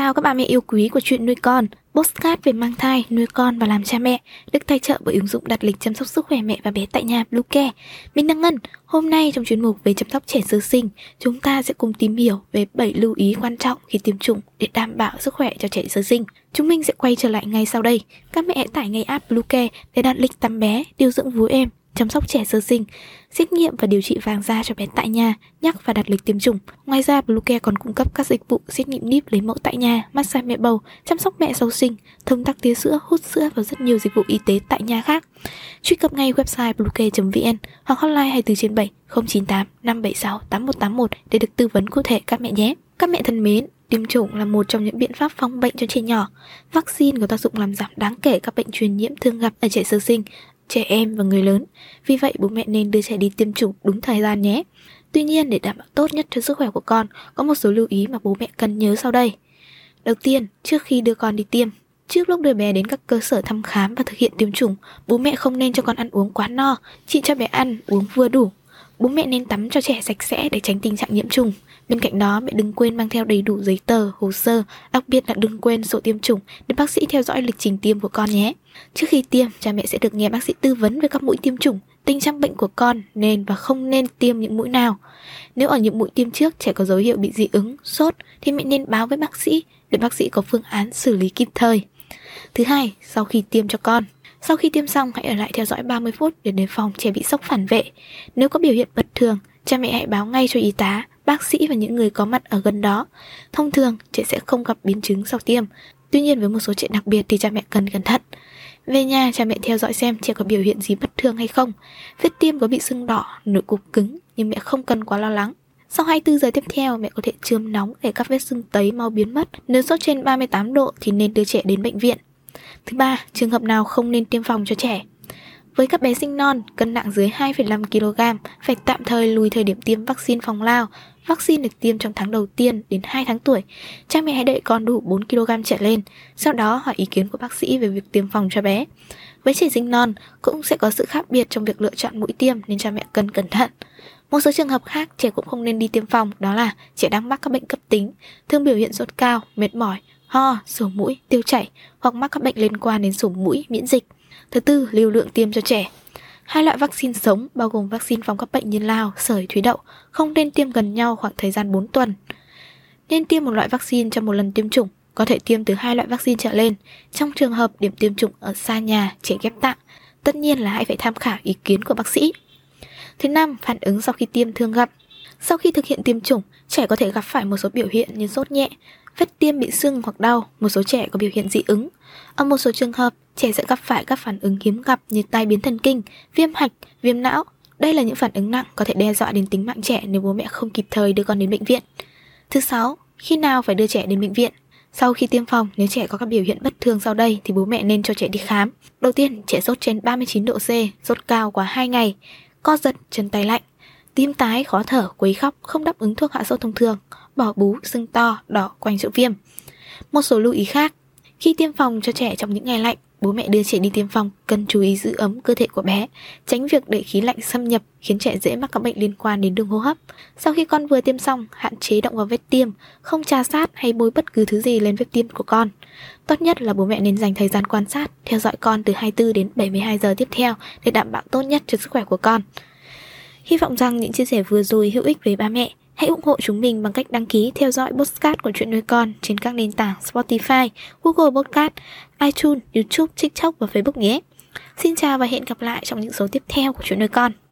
chào các bà mẹ yêu quý của chuyện nuôi con, postcard về mang thai, nuôi con và làm cha mẹ, được tài trợ bởi ứng dụng đặt lịch chăm sóc sức khỏe mẹ và bé tại nhà Bluecare. Mình đang Ngân, hôm nay trong chuyên mục về chăm sóc trẻ sơ sinh, chúng ta sẽ cùng tìm hiểu về 7 lưu ý quan trọng khi tiêm chủng để đảm bảo sức khỏe cho trẻ sơ sinh. Chúng mình sẽ quay trở lại ngay sau đây. Các mẹ hãy tải ngay app Bluecare để đặt lịch tắm bé, điều dưỡng vú em, chăm sóc trẻ sơ sinh, xét nghiệm và điều trị vàng da cho bé tại nhà, nhắc và đặt lịch tiêm chủng. Ngoài ra, Bluecare còn cung cấp các dịch vụ xét nghiệm níp lấy mẫu tại nhà, massage mẹ bầu, chăm sóc mẹ sau sinh, thông tắc tia sữa, hút sữa và rất nhiều dịch vụ y tế tại nhà khác. Truy cập ngay website bluecare.vn hoặc hotline 24 trên 7 098 576 8181 để được tư vấn cụ thể các mẹ nhé. Các mẹ thân mến, Tiêm chủng là một trong những biện pháp phòng bệnh cho trẻ nhỏ. Vaccine có tác dụng làm giảm đáng kể các bệnh truyền nhiễm thường gặp ở trẻ sơ sinh, trẻ em và người lớn. Vì vậy bố mẹ nên đưa trẻ đi tiêm chủng đúng thời gian nhé. Tuy nhiên để đảm bảo tốt nhất cho sức khỏe của con, có một số lưu ý mà bố mẹ cần nhớ sau đây. Đầu tiên, trước khi đưa con đi tiêm, Trước lúc đưa bé đến các cơ sở thăm khám và thực hiện tiêm chủng, bố mẹ không nên cho con ăn uống quá no, chỉ cho bé ăn uống vừa đủ. Bố mẹ nên tắm cho trẻ sạch sẽ để tránh tình trạng nhiễm trùng. Bên cạnh đó, mẹ đừng quên mang theo đầy đủ giấy tờ, hồ sơ, đặc biệt là đừng quên sổ tiêm chủng để bác sĩ theo dõi lịch trình tiêm của con nhé. Trước khi tiêm, cha mẹ sẽ được nghe bác sĩ tư vấn về các mũi tiêm chủng, tình trạng bệnh của con nên và không nên tiêm những mũi nào. Nếu ở những mũi tiêm trước trẻ có dấu hiệu bị dị ứng, sốt thì mẹ nên báo với bác sĩ để bác sĩ có phương án xử lý kịp thời. Thứ hai, sau khi tiêm cho con, sau khi tiêm xong hãy ở lại theo dõi 30 phút để đề phòng trẻ bị sốc phản vệ. Nếu có biểu hiện bất thường, cha mẹ hãy báo ngay cho y tá, bác sĩ và những người có mặt ở gần đó. Thông thường, trẻ sẽ không gặp biến chứng sau tiêm. Tuy nhiên với một số trẻ đặc biệt thì cha mẹ cần cẩn thận. Về nhà, cha mẹ theo dõi xem trẻ có biểu hiện gì bất thường hay không. Vết tiêm có bị sưng đỏ, nổi cục cứng, nhưng mẹ không cần quá lo lắng. Sau 24 giờ tiếp theo, mẹ có thể chườm nóng để các vết sưng tấy mau biến mất. Nếu sốt trên 38 độ thì nên đưa trẻ đến bệnh viện. Thứ ba, trường hợp nào không nên tiêm phòng cho trẻ. Với các bé sinh non, cân nặng dưới 2,5 kg, phải tạm thời lùi thời điểm tiêm vaccine phòng lao. Vaccine được tiêm trong tháng đầu tiên đến 2 tháng tuổi. Cha mẹ hãy đợi con đủ 4 kg trở lên, sau đó hỏi ý kiến của bác sĩ về việc tiêm phòng cho bé. Với trẻ sinh non cũng sẽ có sự khác biệt trong việc lựa chọn mũi tiêm nên cha mẹ cần cẩn thận. Một số trường hợp khác trẻ cũng không nên đi tiêm phòng đó là trẻ đang mắc các bệnh cấp tính, thường biểu hiện sốt cao, mệt mỏi, ho, sổ mũi, tiêu chảy hoặc mắc các bệnh liên quan đến sổ mũi, miễn dịch. Thứ tư, lưu lượng tiêm cho trẻ. Hai loại vaccine sống bao gồm vaccine phòng các bệnh như lao, sởi, thủy đậu không nên tiêm gần nhau khoảng thời gian 4 tuần. Nên tiêm một loại vaccine cho một lần tiêm chủng, có thể tiêm từ hai loại vaccine trở lên. Trong trường hợp điểm tiêm chủng ở xa nhà, trẻ ghép tạng, tất nhiên là hãy phải tham khảo ý kiến của bác sĩ. Thứ năm, phản ứng sau khi tiêm thường gặp. Sau khi thực hiện tiêm chủng, trẻ có thể gặp phải một số biểu hiện như sốt nhẹ, vết tiêm bị sưng hoặc đau, một số trẻ có biểu hiện dị ứng. Ở một số trường hợp, trẻ sẽ gặp phải các phản ứng hiếm gặp như tai biến thần kinh, viêm hạch, viêm não. Đây là những phản ứng nặng có thể đe dọa đến tính mạng trẻ nếu bố mẹ không kịp thời đưa con đến bệnh viện. Thứ sáu, khi nào phải đưa trẻ đến bệnh viện? Sau khi tiêm phòng, nếu trẻ có các biểu hiện bất thường sau đây thì bố mẹ nên cho trẻ đi khám. Đầu tiên, trẻ sốt trên 39 độ C, sốt cao quá 2 ngày, co giật, chân tay lạnh, tim tái, khó thở, quấy khóc, không đáp ứng thuốc hạ sốt thông thường, bỏ bú, sưng to, đỏ quanh chỗ viêm. Một số lưu ý khác, khi tiêm phòng cho trẻ trong những ngày lạnh, bố mẹ đưa trẻ đi tiêm phòng cần chú ý giữ ấm cơ thể của bé, tránh việc để khí lạnh xâm nhập khiến trẻ dễ mắc các bệnh liên quan đến đường hô hấp. Sau khi con vừa tiêm xong, hạn chế động vào vết tiêm, không trà sát hay bôi bất cứ thứ gì lên vết tiêm của con. Tốt nhất là bố mẹ nên dành thời gian quan sát, theo dõi con từ 24 đến 72 giờ tiếp theo để đảm bảo tốt nhất cho sức khỏe của con. Hy vọng rằng những chia sẻ vừa rồi hữu ích với ba mẹ. Hãy ủng hộ chúng mình bằng cách đăng ký theo dõi podcast của chuyện nuôi con trên các nền tảng Spotify, Google Podcast, iTunes, YouTube, TikTok và Facebook nhé. Xin chào và hẹn gặp lại trong những số tiếp theo của chuyện nuôi con.